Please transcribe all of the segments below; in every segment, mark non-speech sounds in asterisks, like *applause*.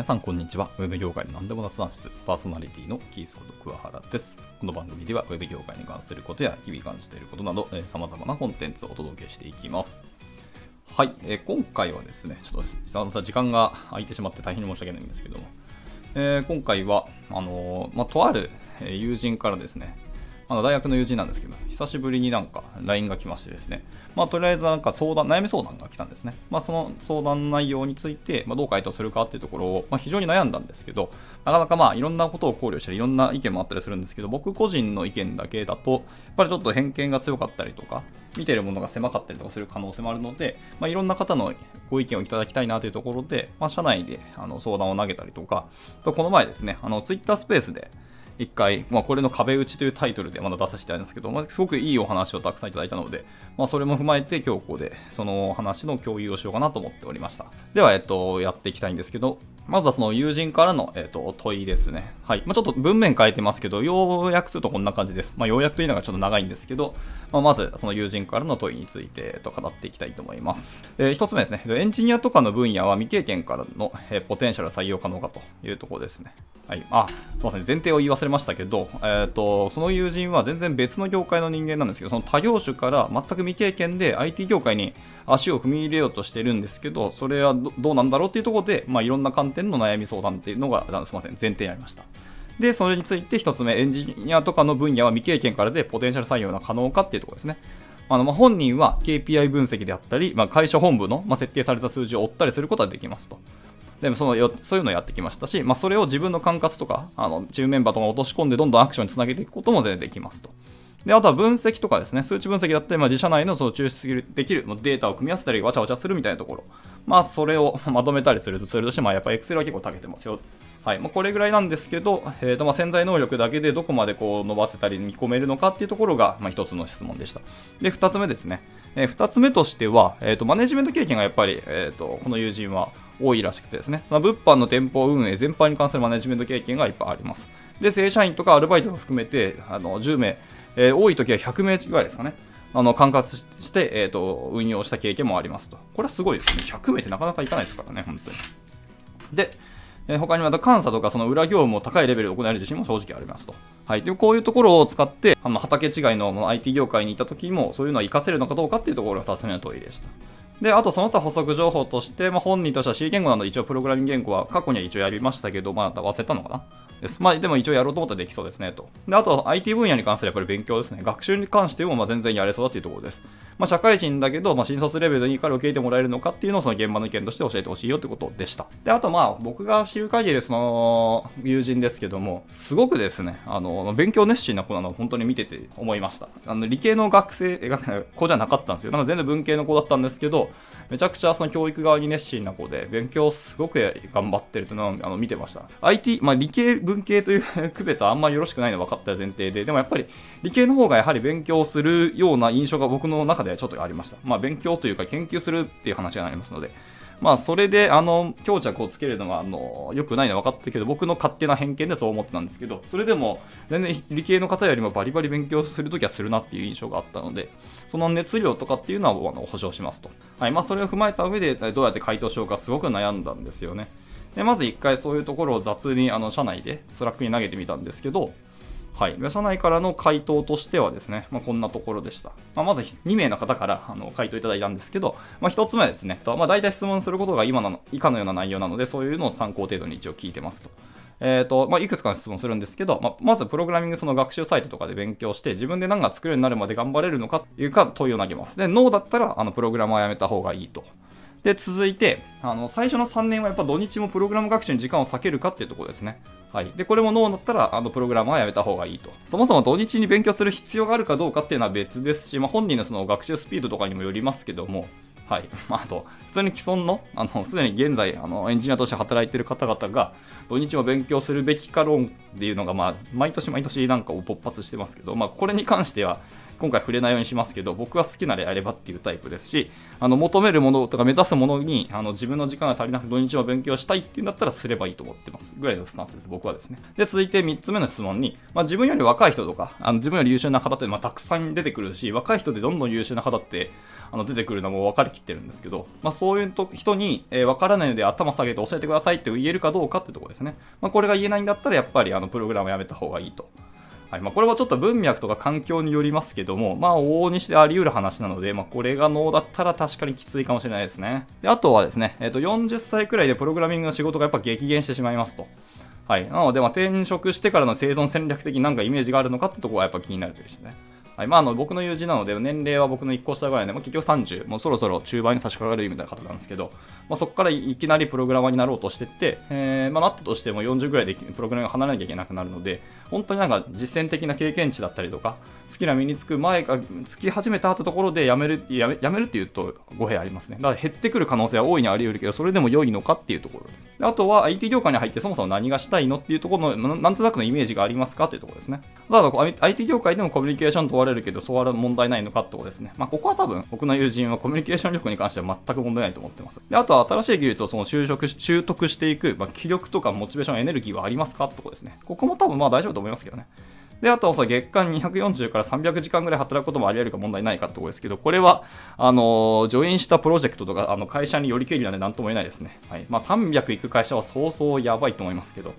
皆さんこんにちは。ウェブ業界の何でも雑談室、パーソナリティのキースこと桑原です。この番組ではウェブ業界に関することや日々感じていることなど、えー、様々なコンテンツをお届けしていきます。はい、えー今回はですね、ちょっとまた時間が空いてしまって大変に申し訳ないんですけども、えー今回は、あのーまあ、とあるえ友人からですね、まだ大学の友人なんですけど、久しぶりになんか LINE が来ましてですね、まあ、とりあえずなんか相談、悩み相談が来たんですね。まあ、その相談内容について、まあ、どう回答するかっていうところを、まあ、非常に悩んだんですけど、なかなかまあ、いろんなことを考慮したり、いろんな意見もあったりするんですけど、僕個人の意見だけだと、やっぱりちょっと偏見が強かったりとか、見てるものが狭かったりとかする可能性もあるので、まあ、いろんな方のご意見をいただきたいなというところで、まあ、社内であの相談を投げたりとか、とこの前ですね、あの、ツイッタースペースで、一回、まあ、これの壁打ちというタイトルでまだ出させていただいたんですけど、まあ、すごくいいお話をたくさんいただいたので、まあ、それも踏まえて今日ここでその話の共有をしようかなと思っておりました。では、えっと、やっていきたいんですけど、まずはその友人からの、えっと、問いですね。はい。まあ、ちょっと文面変えてますけど、要約するとこんな感じです。まあ、要約というのがちょっと長いんですけど、まあ、まずその友人からの問いについて、えっと、語っていきたいと思います。えー一つ目ですね。エンジニアとかの分野は未経験からの、えーポテンシャル採用可能かというところですね。はい。あ、すみません。前提を言い忘れましたけど、えっ、と、その友人は全然別の業界の人間なんですけど、その他業種から全く未経験で IT 業界に足を踏み入れようとしてるんですけど、それはどうなんだろうっていうところで、まあ、いろんな観点の悩み相談っていうのが、すみません。前提にありました。で、それについて一つ目、エンジニアとかの分野は未経験からでポテンシャル採用が可能かっていうところですね。あのま本人は KPI 分析であったり、まあ、会社本部の、ま、設定された数字を追ったりすることができますと。でもそのよそういうのをやってきましたし、まあ、それを自分の管轄とか、あのチームメンバーとか落とし込んでどんどんアクションにつなげていくことも全然できますと。で、あとは分析とかですね、数値分析だったり、まあ、自社内のその抽出できるデータを組み合わせたり、わちゃわちゃするみたいなところ。まあ、それを *laughs* まとめたりするツールとして、まあ、やっぱ Excel は結構長けてますよ。はい。まあ、これぐらいなんですけど、えっ、と、まあ、潜在能力だけでどこまでこう伸ばせたり見込めるのかっていうところが、まあ、一つの質問でした。で、二つ目ですね。えー二つ目としては、えっ、と、マネジメント経験がやっぱり、えっ、と、この友人は多いらしくてですね、まあ、物販の店舗運営全般に関するマネジメント経験がいっぱいあります。で、正社員とかアルバイトも含めて、あの、10名、えー多い時は100名ぐらいですかね。あの、管轄して、えっ、と、運用した経験もありますと。これはすごいですね。100名ってなかなかいかないですからね、本当に。で、えー他にまた監査とかその裏業務を高いレベルで行える自信も正直ありますと。はい。で、こういうところを使って、あの畑違いの IT 業界にいた時も、そういうのは活かせるのかどうかっていうところが2つ目の問いでした。で、あとその他補足情報として、まあ、本人としては C 言語など一応プログラミング言語は過去には一応やりましたけど、まだ忘れたのかなです。まあ、でも一応やろうと思ったらできそうですね、と。で、あと IT 分野に関するやっぱり勉強ですね。学習に関してもま全然やれそうだというところです。まあ、社会人だけど、まあ、新卒レベルでいから受け入れてもらえるのかっていうのをその現場の意見として教えてほしいよってことでした。で、あとまあ、僕が知る限りその友人ですけども、すごくですね、あの、勉強熱心な子なのを本当に見てて思いました。あの、理系の学生、え学子じゃなかったんですよ。なんか全然文系の子だったんですけど、めちゃくちゃその教育側に熱心な子で、勉強すごく頑張ってるというのをあの見てました。IT、まあ理系、文系という区別はあんまりよろしくないの分かった前提で、でもやっぱり理系の方がやはり勉強するような印象が僕の中ではちょっとありました。まあ勉強というか研究するっていう話がありますので、まあそれであの強弱をつけるのはあの良くないのは分かったけど僕の勝手な偏見でそう思ってたんですけどそれでも全然理系の方よりもバリバリ勉強するときはするなっていう印象があったのでその熱量とかっていうのはあの保証しますと、はい。まあ、それを踏まえた上でどうやって回答しようかすごく悩んだんですよね。でまず一回そういうところを雑にあの社内で Slack に投げてみたんですけどはい。社内からの回答としてはですね、まあ、こんなところでした。まあ、まず2名の方からあの回答いただいたんですけど、まあ、1つ目ですね、とまあ、大体質問することが今の以下のような内容なので、そういうのを参考程度に一応聞いてますと。えーとまあ、いくつかの質問するんですけど、まあ、まずプログラミングその学習サイトとかで勉強して自分で何が作るようになるまで頑張れるのかというか問いを投げます。で、ノーだったらあのプログラムはやめた方がいいと。で、続いて、あの、最初の3年はやっぱ土日もプログラム学習に時間を避けるかっていうところですね。はい。で、これもノーだったら、あの、プログラムはやめた方がいいと。そもそも土日に勉強する必要があるかどうかっていうのは別ですし、まあ、本人のその学習スピードとかにもよりますけども、はい。*laughs* まあ、あと、普通に既存の、あの、すでに現在、あの、エンジニアとして働いている方々が、土日も勉強するべきか論っていうのが、まあ、毎年毎年なんかを勃発してますけど、まあ、これに関しては、今回触れないようにしますけど、僕は好きならやればっていうタイプですし、あの、求めるものとか目指すものに、あの、自分の時間が足りなく土日も勉強したいっていうんだったらすればいいと思ってます。ぐらいのスタンスです、僕はですね。で、続いて3つ目の質問に、まあ、自分より若い人とか、あの自分より優秀な方って、まあ、たくさん出てくるし、若い人でどんどん優秀な方って、あの、出てくるのも分かりきってるんですけど、まあ、そういうと人に、えー、分からないので頭下げて教えてくださいって言えるかどうかってところですね。まあ、これが言えないんだったら、やっぱり、あの、プログラムやめた方がいいと。はいまあ、これはちょっと文脈とか環境によりますけども、まあ、往々にしてあり得る話なので、まあ、これが脳だったら確かにきついかもしれないですね。であとはですね、えっ、ー、と、40歳くらいでプログラミングの仕事がやっぱ激減してしまいますと。はい。なので、まあ、転職してからの生存戦略的になんかイメージがあるのかってとこはやっぱ気になるというですね。はい。まあ、あの、僕の友人なので、年齢は僕の1個下ぐらいで、まあ、結局30、もうそろそろ中盤に差し掛かるみたいな方なんですけど、まあ、そこからいきなりプログラマーになろうとしてって、えー、まあ、なったとしても40ぐらいでプログラムが離れなきゃいけなくなるので、本当になんか実践的な経験値だったりとか、スキルが身につく前か、つき始めた後ところでやめる、やめやめるっていうと語弊ありますね。だから減ってくる可能性は大いにあり得るけど、それでも良いのかっていうところです。であとは IT 業界に入ってそもそも何がしたいのっていうところの、なんとなくのイメージがありますかっていうところですね。ただ IT 業界でもコミュニケーション問われるけど、そうある問題ないのかってことですね。まあ、ここは多分、僕の友人はコミュニケーション力に関しては全く問題ないと思ってます。であとは新しい技術をその習得習得していく、まあ、気力とかモチベーション、エネルギーはありますか？ってとこですね。ここも多分まあ大丈夫と思いますけどね。で、あとは月間240から300時間ぐらい働くこともあり得るか問題ないかってとこですけど、これは、あの、ジョインしたプロジェクトとか、あの、会社によりけりなんで何とも言えないですね。はい。まあ、300行く会社はそうそうやばいと思いますけど、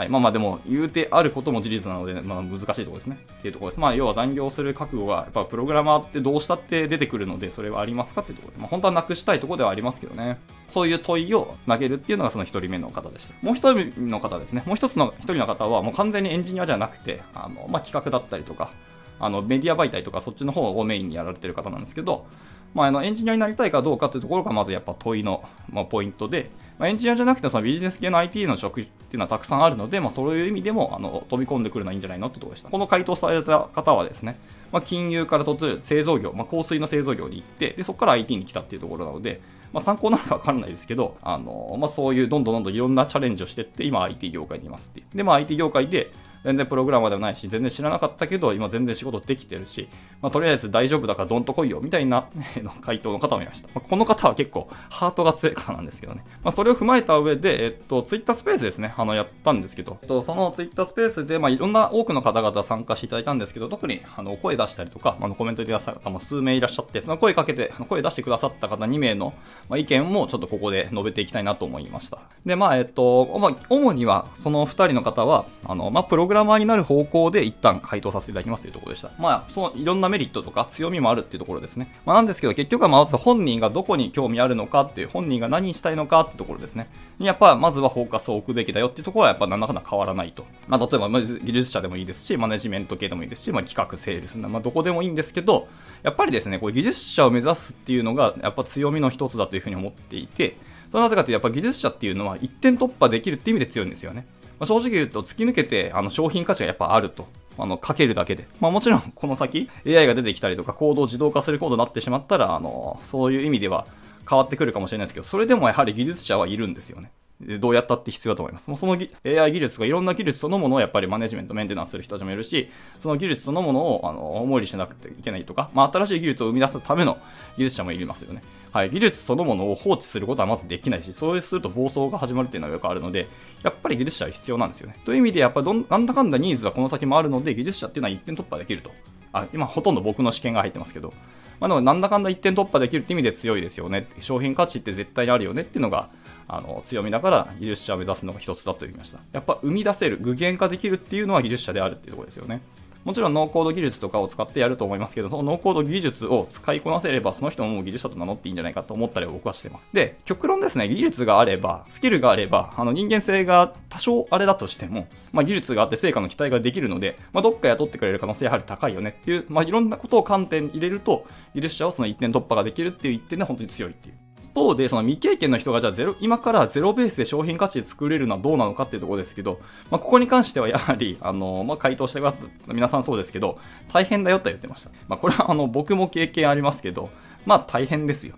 はい、まあまあでも、言うてあることも事実なので、まあ難しいところですね。っていうところです。まあ要は残業する覚悟が、やっぱプログラマーってどうしたって出てくるので、それはありますかっていうところで、まあ本当はなくしたいところではありますけどね。そういう問いを投げるっていうのがその一人目の方でした。もう一人の方ですね。もう一つの一人の方はもう完全にエンジニアじゃなくて、あの、まあ企画だったりとか、あのメディア媒体とかそっちの方をメインにやられてる方なんですけど、まあ、あのエンジニアになりたいかどうかというところがまずやっぱ問いの、まあ、ポイントで、まあ、エンジニアじゃなくてそのビジネス系の IT の職っていうのはたくさんあるので、まあ、そういう意味でもあの飛び込んでくるのはいいんじゃないのってところでした。この回答された方はですね、まあ、金融から突然製造業、まあ、香水の製造業に行って、でそこから IT に来たっていうところなので、まあ、参考なのかわからないですけど、あのまあ、そういうどんどんどんどんいろんなチャレンジをしていって、今 IT 業界にいますっていう。で、まあ、IT 業界で、全然プログラマーでもないし、全然知らなかったけど、今全然仕事できてるし、まあ、とりあえず大丈夫だからどんと来いよ、みたいな *laughs* 回答の方もいました。まあ、この方は結構ハートが強い方なんですけどね。まあ、それを踏まえた上で、えっと、ツイッタースペースですね、あの、やったんですけど、えっと、そのツイッタースペースで、まあ、いろんな多くの方々参加していただいたんですけど、特に、あの、声出したりとか、まあ、コメントでくださった方も数名いらっしゃって、その声かけて、声出してくださった方2名の、まあ、意見もちょっとここで述べていきたいなと思いました。で、まあ、えっと、まあ、主には、その2人の方は、あの、まあ、プログラマーになる方向で一旦回答させていただきますというところでした。まあ、そのいろんなメリットとか強みもあるっていうところですね。まあ、なんですけど、結局はまず本人がどこに興味あるのかっていう、本人が何したいのかっていうところですね。やっぱ、まずはフォーカスを置くべきだよっていうところは、やっぱなんだかんだ変わらないと。まあ、例えば、技術者でもいいですし、マネジメント系でもいいですし、まあ、企画、セールスまあ、どこでもいいんですけど、やっぱりですね、これ技術者を目指すっていうのが、やっぱ強みの一つだというふうに思っていて、それなぜかというと、やっぱ技術者っていうのは一点突破できるって意味で強いんですよね。まあ、正直言うと、突き抜けてあの商品価値がやっぱあると。あの、かけるだけで。まあもちろん、*laughs* この先、AI が出てきたりとか、コードを自動化するコードになってしまったら、あの、そういう意味では変わってくるかもしれないですけど、それでもやはり技術者はいるんですよね。どうやったって必要だと思います。もうその AI 技術とかいろんな技術そのものをやっぱりマネジメント、メンテナンスする人たちもいるし、その技術そのものをあの思いりしなくてはいけないとか、まあ、新しい技術を生み出すための技術者もいますよね。はい、技術そのものを放置することはまずできないし、そうすると暴走が始まるっていうのはよくあるので、やっぱり技術者は必要なんですよね。という意味で、やっぱりなんだかんだニーズはこの先もあるので、技術者っていうのは一点突破できると。あ今、ほとんど僕の試験が入ってますけど、まあ、でもなんだかんだ一点突破できるって意味で強いですよね。商品価値って絶対にあるよねっていうのが、あの強みだから技術者を目指すのが一つだと言いました。やっぱ生み出せる、具現化できるっていうのは技術者であるっていうところですよね。もちろんノーコード技術とかを使ってやると思いますけど、そのノーコード技術を使いこなせれば、その人ももう技術者と名乗っていいんじゃないかと思ったり僕はしてます。で、極論ですね、技術があれば、スキルがあれば、あの人間性が多少あれだとしても、まあ、技術があって成果の期待ができるので、まあ、どっか雇ってくれる可能性やはり高いよねっていう、まあ、いろんなことを観点入れると、技術者はその一点突破ができるっていう一点で本当に強いっていう。方で、その未経験の人がじゃあゼロ、今からゼロベースで商品価値作れるのはどうなのかっていうところですけど、まあ、ここに関してはやはり、あの、まあ、回答してくださった皆さんそうですけど、大変だよと言ってました。まあ、これはあの、僕も経験ありますけど、まあ、大変ですよ。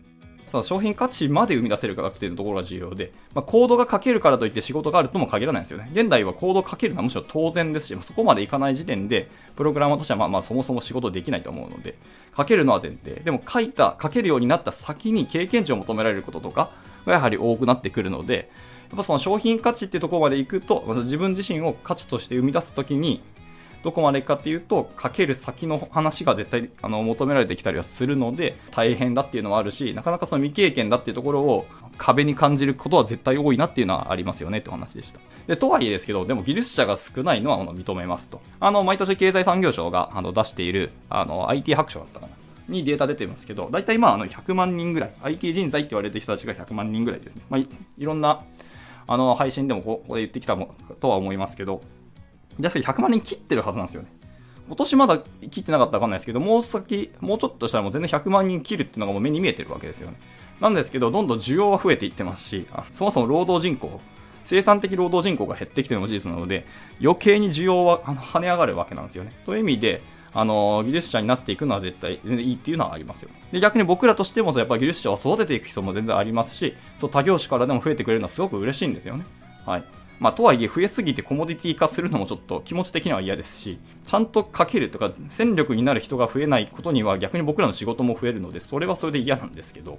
その商品価値まで生み出せるかっていうところが重要で、まあ、コードが書けるからといって仕事があるとも限らないんですよね。現代はコードを書けるのはむしろ当然ですし、そこまでいかない時点で、プログラマーとしてはまあまあそもそも仕事できないと思うので、書けるのは前提。でも書いた、書けるようになった先に経験値を求められることとかがやはり多くなってくるので、やっぱその商品価値っていうところまでいくと、自分自身を価値として生み出すときに、どこまでかっていうと、かける先の話が絶対あの求められてきたりはするので、大変だっていうのはあるし、なかなかその未経験だっていうところを壁に感じることは絶対多いなっていうのはありますよねって話でした。で、とはいえですけど、でも技術者が少ないのは認めますと。あの、毎年経済産業省があの出している、あの、IT 白書だったかな。にデータ出てますけど、大体今あの100万人ぐらい、IT 人材って言われてる人たちが100万人ぐらいですね。まあ、いいろんなあの配信でもここで言ってきたとは思いますけど、確かに100万人切ってるはずなんですよね。今年まだ切ってなかったらわかんないですけど、もう先、もうちょっとしたらもう全然100万人切るっていうのがもう目に見えてるわけですよね。なんですけど、どんどん需要は増えていってますし、そもそも労働人口、生産的労働人口が減ってきてるのも事実なので、余計に需要は跳ね上がるわけなんですよね。という意味で、あの技術者になっていくのは絶対全然いいっていうのはありますよ。で逆に僕らとしてもやっぱ技術者を育てていく人も全然ありますし、そう他業種からでも増えてくれるのはすごく嬉しいんですよね。はい。まあ、とはいえ増えすぎてコモディティ化するのもちょっと気持ち的には嫌ですし、ちゃんとかけるとか戦力になる人が増えないことには逆に僕らの仕事も増えるので、それはそれで嫌なんですけど、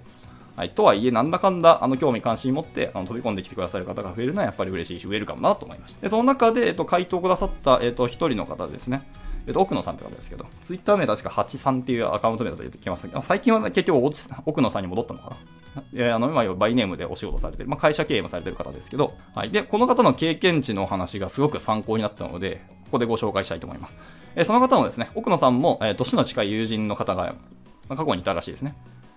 はい、とはいえ、なんだかんだあの興味関心持ってあの飛び込んできてくださる方が増えるのはやっぱり嬉しいし、増えるかもなと思いました。でその中で、えっと、回答くださった、えっと、一人の方ですね。えっと、奥野さんって方ですけど、ツイッター名確か83っていうアカウント名だと言ってきましたけど、最近は結局奥野さんに戻ったのかな？えあの今バイネームでお仕事されてる、まあ、会社経営もされてる方ですけど、はい、でこの方の経験値のお話がすごく参考になったので、ここでご紹介したいと思います。えその方もですね、奥野さんも、えー、年の近い友人の方が、まあ、過去にいたらしいですね。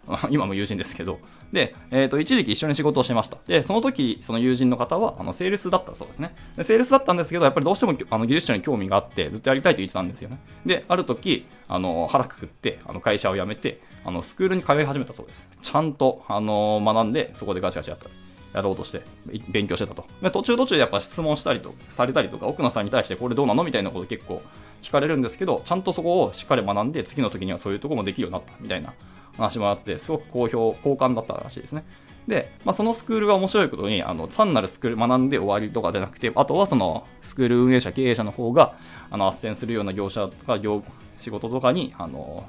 *laughs* 今も友人ですけど、で、えっ、ー、と、一時期一緒に仕事をしました。で、その時、その友人の方は、あの、セールスだったそうですね。で、セールスだったんですけど、やっぱりどうしても、あの、技術者に興味があって、ずっとやりたいと言ってたんですよね。で、ある時、あの、腹くくって、あの、会社を辞めて、あの、スクールに通い始めたそうです。ちゃんと、あの、学んで、そこでガチガチやった。やろうとして勉強してたと。で途中途中でやっぱ質問したりとされたりとか、奥野さんに対してこれどうなのみたいなこと結構聞かれるんですけど、ちゃんとそこをしっかり学んで、次の時にはそういうとこもできるようになったみたいな話もあって、すごく好評、好感だったらしいですね。で、まあ、そのスクールが面白いことに、あの、単なるスクール学んで終わりとかじゃなくて、あとはその、スクール運営者、経営者の方が、あの、斡旋するような業者とか、業、仕事とかに、あの、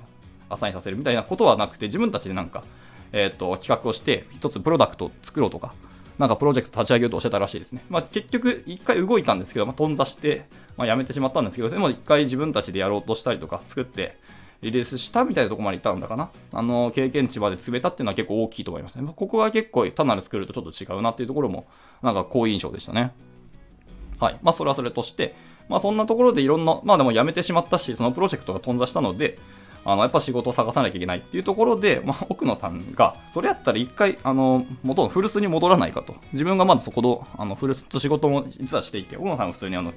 アサインさせるみたいなことはなくて、自分たちでなんか、えっ、ー、と、企画をして、一つプロダクトを作ろうとか、なんかプロジェクト立ち上げようとしてたらしいですね。まあ、結局、一回動いたんですけど、まあ、頓挫して、まあ、やめてしまったんですけど、でも一回自分たちでやろうとしたりとか、作って、リリースしたみたいなとこまで行ったんだかな。あの、経験値まで詰めたっていうのは結構大きいと思いますね。ここが結構単なるスクールとちょっと違うなっていうところも、なんか好印象でしたね。はい。まあ、それはそれとして、まあ、そんなところでいろんな、まあでも辞めてしまったし、そのプロジェクトが頓挫したので、あの、やっぱ仕事を探さなきゃいけないっていうところで、まあ、奥野さんが、それやったら一回、あの、元の古巣に戻らないかと。自分がまずそこの、あの、古巣と仕事も実はしていて、奥野さんは普通にあの、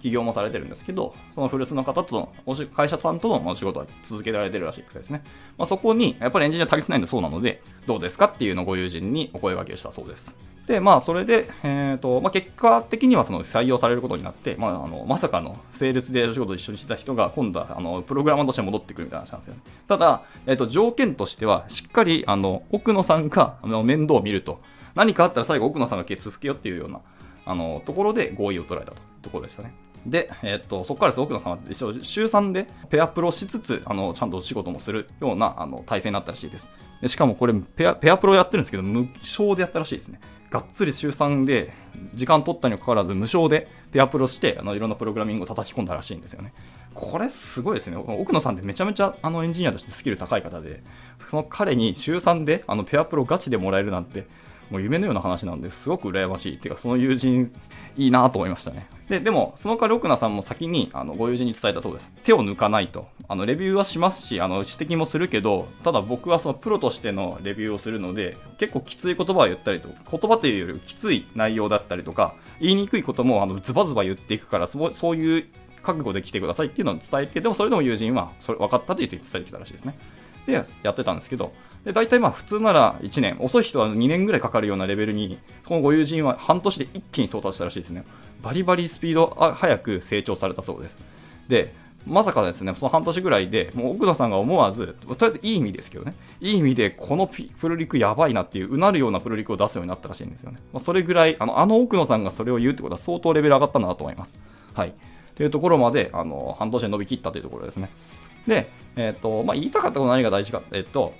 起業もされてるんですけど、その古巣の方との、おし会社さんとのお仕事は続けられてるらしいですね。まあ、そこに、やっぱりエンジニア足りてないんだそうなので、どうですかっていうのをご友人にお声掛けしたそうです。で、まあ、それで、えっ、ー、と、まあ、結果的にはその採用されることになって、まあ、あの、まさかの、セールスでお仕事一緒にしてた人が、今度は、あの、プログラマーとして戻ってくるみたいな話なんですよね。ただ、えっ、ー、と、条件としては、しっかり、あの、奥野さんが、あの、面倒を見ると。何かあったら最後、奥野さんがケツ吹けよっていうような、あの、ところで合意を取られたとところでしたね。で、えっ、と、そこからです奥野さんは一応週3でペアプロしつつ、あの、ちゃんとお仕事もするような、あの、体制になったらしいです。でしかもこれペア、ペアプロやってるんですけど、無償でやったらしいですね。がっつり週3で、時間取ったにもかかわらず無償でペアプロして、あの、いろんなプログラミングを叩き込んだらしいんですよね。これすごいですね。奥野さんってめちゃめちゃあのエンジニアとしてスキル高い方で、その彼に週3であのペアプロガチでもらえるなんて、もう夢のような話なんですごく羨ましい。っていうか、その友人いいなと思いましたね。で、でも、その代わり奥名さんも先に、あの、ご友人に伝えたそうです。手を抜かないと。あの、レビューはしますし、あの、指摘もするけど、ただ僕はそのプロとしてのレビューをするので、結構きつい言葉を言ったりと、言葉というよりきつい内容だったりとか、言いにくいことも、あの、ズバズバ言っていくから、そうそういう覚悟で来てくださいっていうのを伝えて、でもそれでも友人は、それ分かったと言って伝えてたらしいですね。で、やってたんですけど、で、大体まあ普通なら1年、遅い人は2年ぐらいかかるようなレベルに、このご友人は半年で一気に到達したらしいですね。バリバリスピード速く成長されたそうです。で、まさかですね、その半年ぐらいで、もう奥野さんが思わず、とりあえずいい意味ですけどね、いい意味で、このプルリクやばいなっていう、うなるようなプルリクを出すようになったらしいんですよね。まあ、それぐらい、あの、あの奥野さんがそれを言うってことは相当レベル上がったんだなと思います。はい。というところまで、あの、半年で伸びきったというところですね。で、えっ、ー、と、まあ、言いたかったこと何が大事か、えっ、ー、と、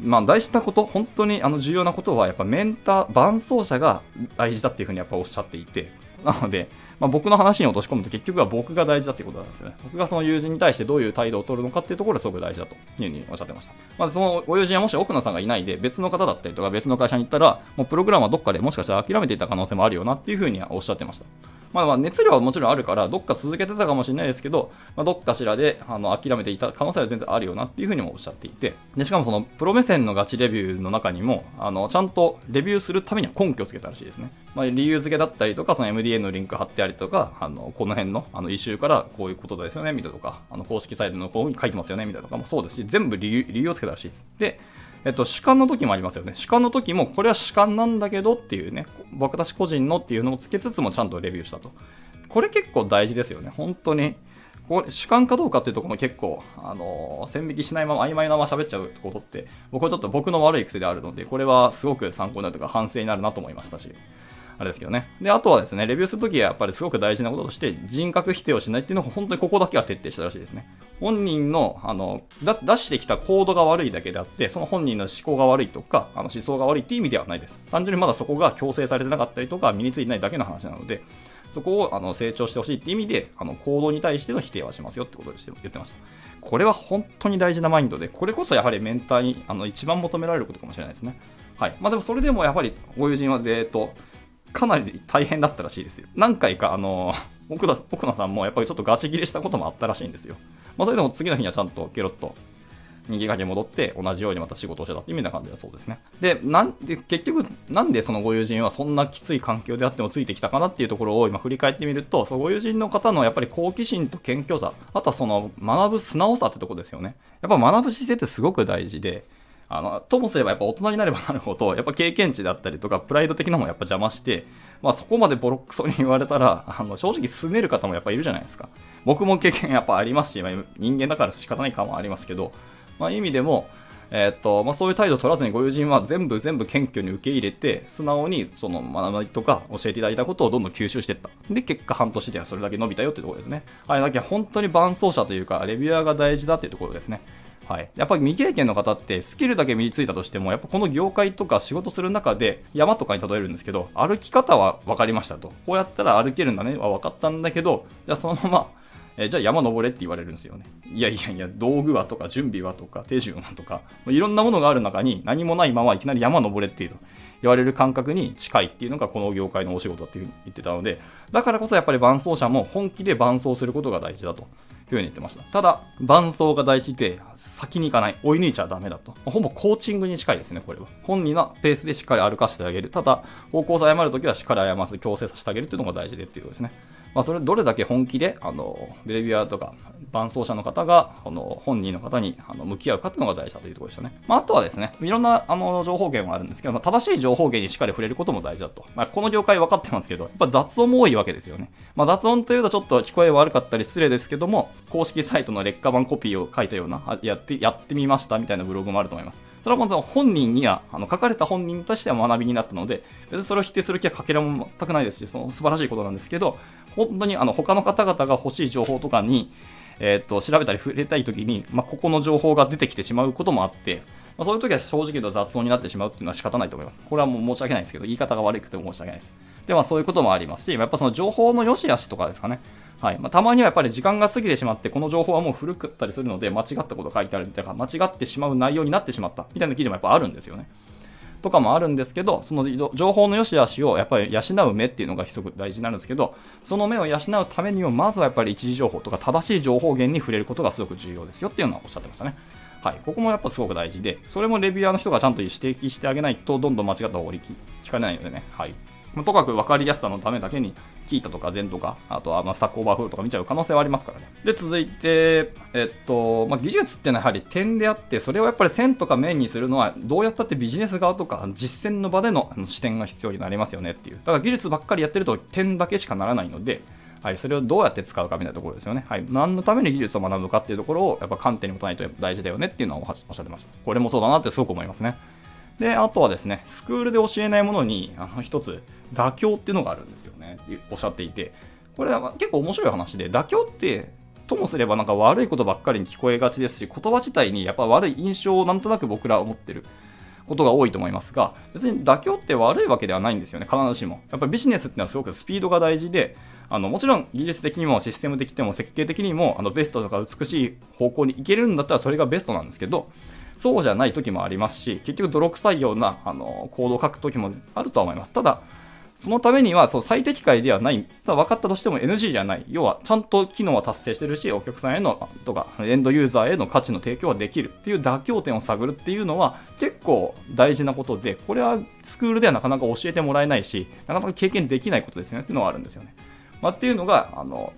まあ、大事なこと、本当にあの重要なことは、やっぱメンター、伴走者が大事だっていうふうにやっぱおっしゃっていて、なので、まあ、僕の話に落とし込むと結局は僕が大事だっていうことなんですよね。僕がその友人に対してどういう態度を取るのかっていうところがすごく大事だというふうにおっしゃってました。まあ、そのご友人はもし奥野さんがいないで別の方だったりとか別の会社に行ったら、もうプログラムはどっかでもしかしたら諦めていた可能性もあるよなっていうふうにはおっしゃってました。まあ、まあ熱量はもちろんあるから、どっか続けてたかもしれないですけど、まあ、どっかしらであの諦めていた可能性は全然あるよなっていうふうにもおっしゃっていて、でしかもそのプロ目線のガチレビューの中にも、あのちゃんとレビューするためには根拠をつけたらしいですね。まあ、理由付けだったりとか、その MDN のリンク貼ってありとか、あのこの辺のあのイシューからこういうことですよね、みたいなとか、あの公式サイトのこうに書いてますよね、みたいなとかもそうですし、全部理由理由をつけたらしいです。で、えっと、主観の時もありますよね。主観の時も、これは主観なんだけどっていうね、僕たち個人のっていうのをつけつつもちゃんとレビューしたと。これ結構大事ですよね。本当に。これ主観かどうかっていうところも結構、あのー、線引きしないまま曖昧なまま喋っちゃうことって、僕はちょっと僕の悪い癖であるので、これはすごく参考になるというか反省になるなと思いましたし。あれですけどね。で、あとはですね、レビューするときはやっぱりすごく大事なこととして、人格否定をしないっていうのが本当にここだけは徹底したらしいですね。本人の、あの、出してきたコードが悪いだけであって、その本人の思考が悪いとか、あの思想が悪いっていう意味ではないです。単純にまだそこが強制されてなかったりとか、身についてないだけの話なので、そこをあの成長してほしいって意味で、あの行動に対しての否定はしますよってことで言ってました。これは本当に大事なマインドで、これこそやはりメンターにあの一番求められることかもしれないですね。はい。まあでもそれでもやはりご友人は、えっと、かなり大変だったらしいですよ。何回か、あの、奥田奥野さんもやっぱりちょっとガチ切れしたこともあったらしいんですよ。まあそれでも次の日にはちゃんとケロッと人間関係戻って同じようにまた仕事をしてたっていう意味な感じだそうですね。で、なんで、結局、なんでそのご友人はそんなきつい環境であってもついてきたかなっていうところを今振り返ってみると、そのご友人の方のやっぱり好奇心と謙虚さ、あとはその学ぶ素直さってとこですよね。やっぱ学ぶ姿勢ってすごく大事で、あの、ともすればやっぱ大人になればなるほど、やっぱ経験値だったりとか、プライド的なものやっぱ邪魔して、まあそこまでボロクソに言われたら、*laughs* あの、正直進める方もやっぱいるじゃないですか。僕も経験 *laughs* やっぱありますし、まあ、人間だから仕方ない感はありますけど、まあ意味でも、えー、っとまあ、そういう態度を取らずにご友人は全部全部謙虚に受け入れて素直にその学びとか教えていただいたことをどんどん吸収していった。で結果半年ではそれだけ伸びたよっていうところですね。あれだけ本当に伴走者というかレビュアーが大事だっていうところですね。はい、やっぱり未経験の方ってスキルだけ身についたとしてもやっぱこの業界とか仕事する中で山とかに例えるんですけど歩き方は分かりましたと。こうやったら歩けるんだねは分かったんだけどじゃあそのままえじゃあ山登れって言われるんですよね。いやいやいや、道具はとか準備はとか手順はとか、いろんなものがある中に何もないままいきなり山登れっていうの言われる感覚に近いっていうのがこの業界のお仕事だっていうふうに言ってたので、だからこそやっぱり伴走者も本気で伴走することが大事だと。いうふうに言ってました。ただ、伴奏が大事で先に行かない、追い抜いちゃダメだと。ほぼコーチングに近いですね、これは。本人のペースでしっかり歩かせてあげる。ただ、方向性を誤るときはしっかり誤す、強制させてあげるっていうのが大事でっていうことですね。まあ、それどれだけ本気で、あの、レビュアとか、伴走者の方が、あの、本人の方に、あの、向き合うかっていうのが大事だというところでしたね。まあ、あとはですね、いろんな、あの、情報源はあるんですけど、まあ、正しい情報源にしっかり触れることも大事だと。まあ、この業界分かってますけど、やっぱ雑音も多いわけですよね。まあ、雑音というとちょっと聞こえ悪かったり失礼ですけども、公式サイトの劣化版コピーを書いたような、やって、やってみましたみたいなブログもあると思います。それは本人には、あの書かれた本人としては学びになったので、別にそれを否定する気はかけらも全くないですし、その素晴らしいことなんですけど、本当にあの他の方々が欲しい情報とかに、えー、っと調べたり触れたい時に、まあ、ここの情報が出てきてしまうこともあって、まあ、そういう時は正直言うと雑音になってしまうっていうのは仕方ないと思います。これはもう申し訳ないんですけど、言い方が悪くて申し訳ないです。で、まあそういうこともありますし、やっぱその情報の良し悪しとかですかね。はい。まあ、たまにはやっぱり時間が過ぎてしまって、この情報はもう古かったりするので、間違ったこと書いてあるみたいな、間違ってしまう内容になってしまったみたいな記事もやっぱあるんですよね。とかもあるんですけど、その情報の良し悪しをやっぱり養う目っていうのがすごく大事なんですけど、その目を養うためにも、まずはやっぱり一次情報とか正しい情報源に触れることがすごく重要ですよっていうのはおっしゃってましたね。はい、ここもやっぱすごく大事で、それもレビュアーの人がちゃんと指摘してあげないと、どんどん間違った方が聞かれないのでね、はい。とかく分かりやすさのためだけに、 Qiita とか Zenn とか、あとはま Stack Overflow とか見ちゃう可能性はありますからね。で、続いて、えっと、まあ、技術ってのはやはり点であって、それをやっぱり線とか面にするのは、どうやったってビジネス側とか実践の場での視点が必要になりますよねっていう。だから技術ばっかりやってると点だけしかならないので、はい、それをどうやって使うかみたいなところですよね。はい、何のために技術を学ぶかっていうところを、やっぱ観点に持たないと大事だよねっていうのをおっしゃってました。これもそうだなってすごく思いますね。で、あとはですね、スクールで教えないものに、あの、一つ、妥協っていうのがあるんですよね。おっしゃっていて、これは結構面白い話で、妥協って、ともすればなんか悪いことばっかりに聞こえがちですし、言葉自体にやっぱ悪い印象をなんとなく僕らは思ってることが多いと思いますが、別に妥協って悪いわけではないんですよね、必ずしも。やっぱりビジネスってのはすごくスピードが大事で、あのもちろん技術的にもシステム的にも設計的にもあのベストとか美しい方向に行けるんだったらそれがベストなんですけど、そうじゃない時もありますし、結局泥臭いようなあのコードを書く時もあるとは思います。ただ、そのためにはそう最適解ではない。ただ分かったとしても NG じゃない。要は、ちゃんと機能は達成してるし、お客さんへのとか、エンドユーザーへの価値の提供はできるっていう妥協点を探るっていうのは結構大事なことで、これはスクールではなかなか教えてもらえないし、なかなか経験できないことですよねっていうのはあるんですよね。まあ、っていうのが、あの、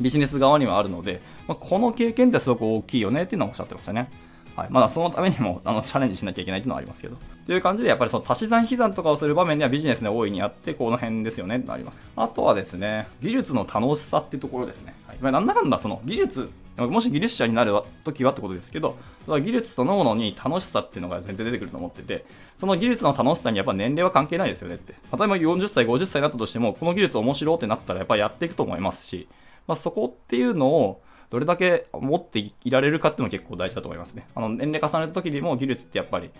ビジネス側にはあるので、まあ、この経験ってすごく大きいよねっていうのはおっしゃってましたね。はい。まだそのためにも、*laughs* あの、チャレンジしなきゃいけないっていうのはありますけど。という感じで、やっぱりその足し算引き算とかをする場面ではビジネスで大いにあって、この辺ですよね、ってあります。あとはですね、技術の楽しさっていうところですね。はい。まあ、なんだかんだその技術、もし技術者になる時はってことですけど、その技術そのものに楽しさっていうのが全然出てくると思ってて、その技術の楽しさにやっぱ年齢は関係ないですよねって。例えば40歳、50歳になったとしても、この技術面白ってなったらやっぱやっていくと思いますし、まあ、そこっていうのを、どれだけ持っていられるかっていうのも結構大事だと思いますね。あの、年齢重ねた時にも技術ってやっぱり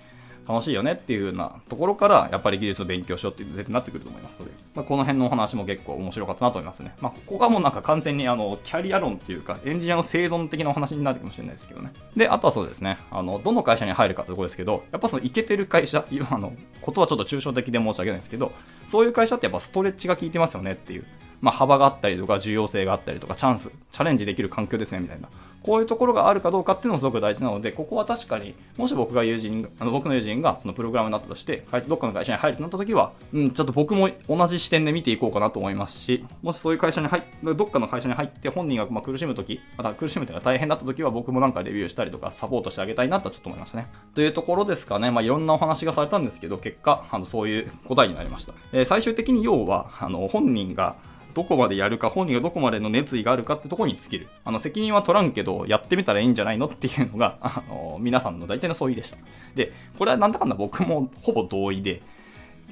楽しいよねっていうようなところから、やっぱり技術を勉強しようっていう絶対なってくると思いますので、まあ、この辺のお話も結構面白かったなと思いますね。まあ、ここがもうなんか完全にあの、キャリア論っていうか、エンジニアの生存的なお話になるかもしれないですけどね。で、あとはそうですね、あの、どの会社に入るかってところですけど、やっぱそのイケてる会社、*laughs* 今あの、ことはちょっと抽象的で申し訳ないんですけど、そういう会社ってやっぱストレッチが効いてますよねっていう。まあ、幅があったりとか、重要性があったりとか、チャンス、チャレンジできる環境ですね、みたいな。こういうところがあるかどうかっていうのもすごく大事なので、ここは確かに、もし僕が友人、あの僕の友人がそのプログラムになったとして、どっかの会社に入るとなった時は、うん、ちょっと僕も同じ視点で見ていこうかなと思いますし、もしそういう会社に入っ、どっかの会社に入って本人がま苦しむ時、また苦しむというか大変だった時は僕もなんかレビューしたりとかサポートしてあげたいなとちょっと思いましたね。というところですかね、まあいろんなお話がされたんですけど、結果、あのそういう答えになりました。えー、最終的に要は、あの本人がどこまでやるか、本人がどこまでの熱意があるかってとこに尽きる。あの、責任は取らんけど、やってみたらいいんじゃないのっていうのが、*laughs* あの、皆さんの大体の相違でした。で、これはなんだかんだ僕もほぼ同意で、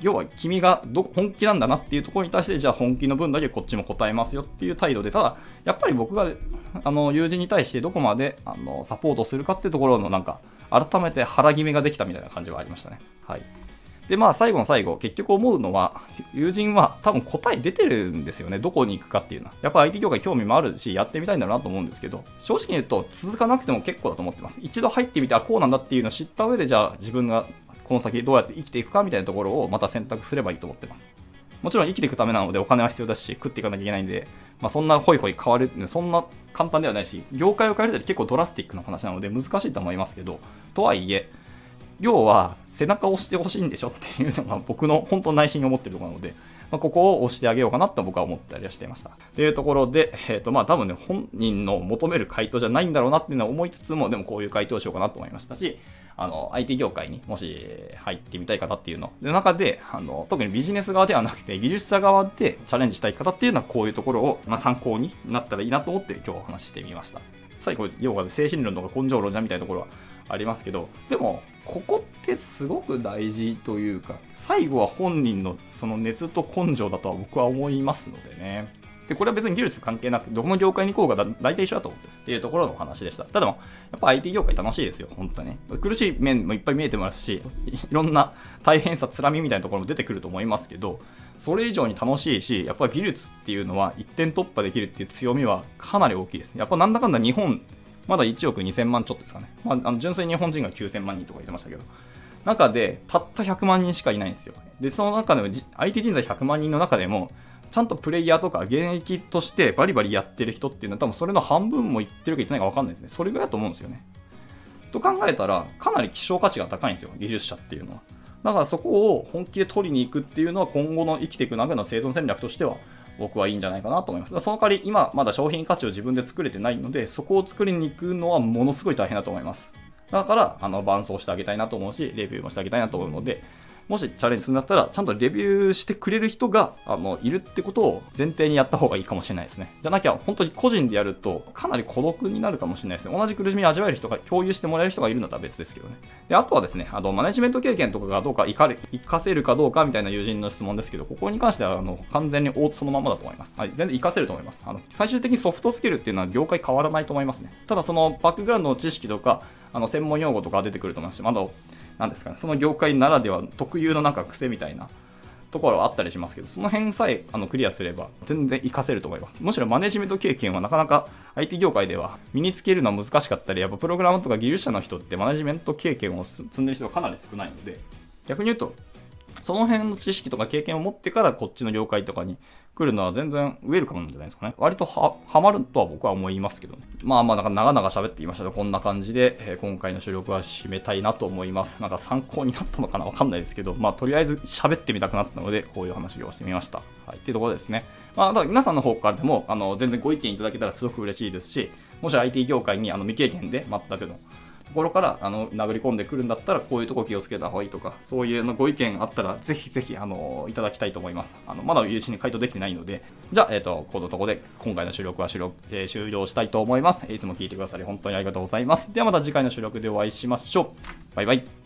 要は君がど本気なんだなっていうところに対して、じゃあ本気の分だけこっちも答えますよっていう態度で、ただ、やっぱり僕が、あの、友人に対してどこまで、あの、サポートするかっていうところのなんか、改めて腹決めができたみたいな感じはありましたね。はい。で、まあ、最後の最後、結局思うのは、友人は多分答え出てるんですよね。どこに行くかっていうのは。やっぱ IT 業界興味もあるし、やってみたいんだろうなと思うんですけど、正直に言うと、続かなくても結構だと思ってます。一度入ってみて、あ、こうなんだっていうのを知った上で、じゃあ自分がこの先どうやって生きていくかみたいなところをまた選択すればいいと思ってます。もちろん生きていくためなのでお金は必要だし、食っていかなきゃいけないんで、まあ、そんなホイホイ変わる、そんな簡単ではないし、業界を変えるって結構ドラスティックな話なので難しいと思いますけど、とはいえ、要は背中を押してほしいんでしょっていうのが僕の本当内心に思ってるところなので、まあ、ここを押してあげようかなと僕は思ったりはしていました。というところで、えっ、ー、とまあ多分ね、本人の求める回答じゃないんだろうなっていうのは思いつつも、でもこういう回答をしようかなと思いましたし、あの、IT 業界にもし入ってみたい方っていうの、の中で、あの、特にビジネス側ではなくて、技術者側でチャレンジしたい方っていうのはこういうところを、まあ、参考になったらいいなと思って今日お話ししてみました。最後、要は精神論とか根性論じゃみたいなところはありますけど、でも、ここってすごく大事というか、最後は本人のその熱と根性だとは僕は思いますのでね。で、これは別に技術関係なく、どこの業界に行こうが大体一緒だと思っていうところのお話でした。ただも、やっぱ IT 業界楽しいですよ、本当に。苦しい面もいっぱい見えてますし、いろんな大変さ、つらみみたいなところも出てくると思いますけど、それ以上に楽しいし、やっぱり技術っていうのは一点突破できるっていう強みはかなり大きいですね。やっぱなんだかんだ日本まだ1億2000万ちょっとですかね。まあ、あの純粋に日本人が9000万人とか言ってましたけど、中でたった100万人しかいないんですよ。で、その中でも IT 人材100万人の中でも、ちゃんとプレイヤーとか現役としてバリバリやってる人っていうのは多分それの半分も言ってるか言ってないか分かんないですね。それぐらいだと思うんですよね。と考えたら、かなり希少価値が高いんですよ、技術者っていうのは。だからそこを本気で取りに行くっていうのは今後の生きていく中の生存戦略としては僕はいいんじゃないかなと思います。その代わり今まだ商品価値を自分で作れてないので、そこを作りに行くのはものすごい大変だと思います。だから、あの、伴走してあげたいなと思うし、レビューもしてあげたいなと思うので、もしチャレンジするんだったら、ちゃんとレビューしてくれる人が、あの、いるってことを前提にやった方がいいかもしれないですね。じゃなきゃ、本当に個人でやると、かなり孤独になるかもしれないですね。同じ苦しみを味わえる人が、共有してもらえる人がいるんだったら別ですけどね。で、あとはですね、あの、マネジメント経験とかがどうか活か、かせるかどうかみたいな友人の質問ですけど、ここに関しては、あの、完全に大津そのままだと思います。はい、全然活かせると思います。あの、最終的にソフトスキルっていうのは業界変わらないと思いますね。ただ、そのバックグラウンドの知識とか、あの、専門用語とか出てくると思いますし、あと、なんですかね、その業界ならでは特有のなんか癖みたいなところはあったりしますけど、その辺さえあのクリアすれば全然活かせると思います。むしろマネジメント経験はなかなか IT 業界では身につけるのは難しかったり、やっぱプログラムとか技術者の人ってマネジメント経験を積んでる人がかなり少ないので、逆に言うと、その辺の知識とか経験を持ってからこっちの業界とかに来るのは全然ウェルカムなんじゃないですかね。割とは、はまるとは僕は思いますけどね。まあまあ、なんか長々喋っていましたが、こんな感じで、えー、今回の収録は締めたいなと思います。なんか参考になったのかなわかんないですけど、まあとりあえず喋ってみたくなったので、こういう話をしてみました。はい。っていうところですね。まあ、だ皆さんの方からでも、あの、全然ご意見いただけたらすごく嬉しいですし、もし IT 業界にあの未経験で全くのころからあの殴り込んでくるんだったらこういうとこ気をつけた方がいいとかそういうのご意見あったらぜひぜひあのいただきたいと思います。あのまだ友人に回答できてないのでじゃあ、えっ、ー、とこのとこで今回の収録は収録,、えー、終了したいと思います。いつも聞いてくださり本当にありがとうございます。ではまた次回の収録でお会いしましょう。バイバイ。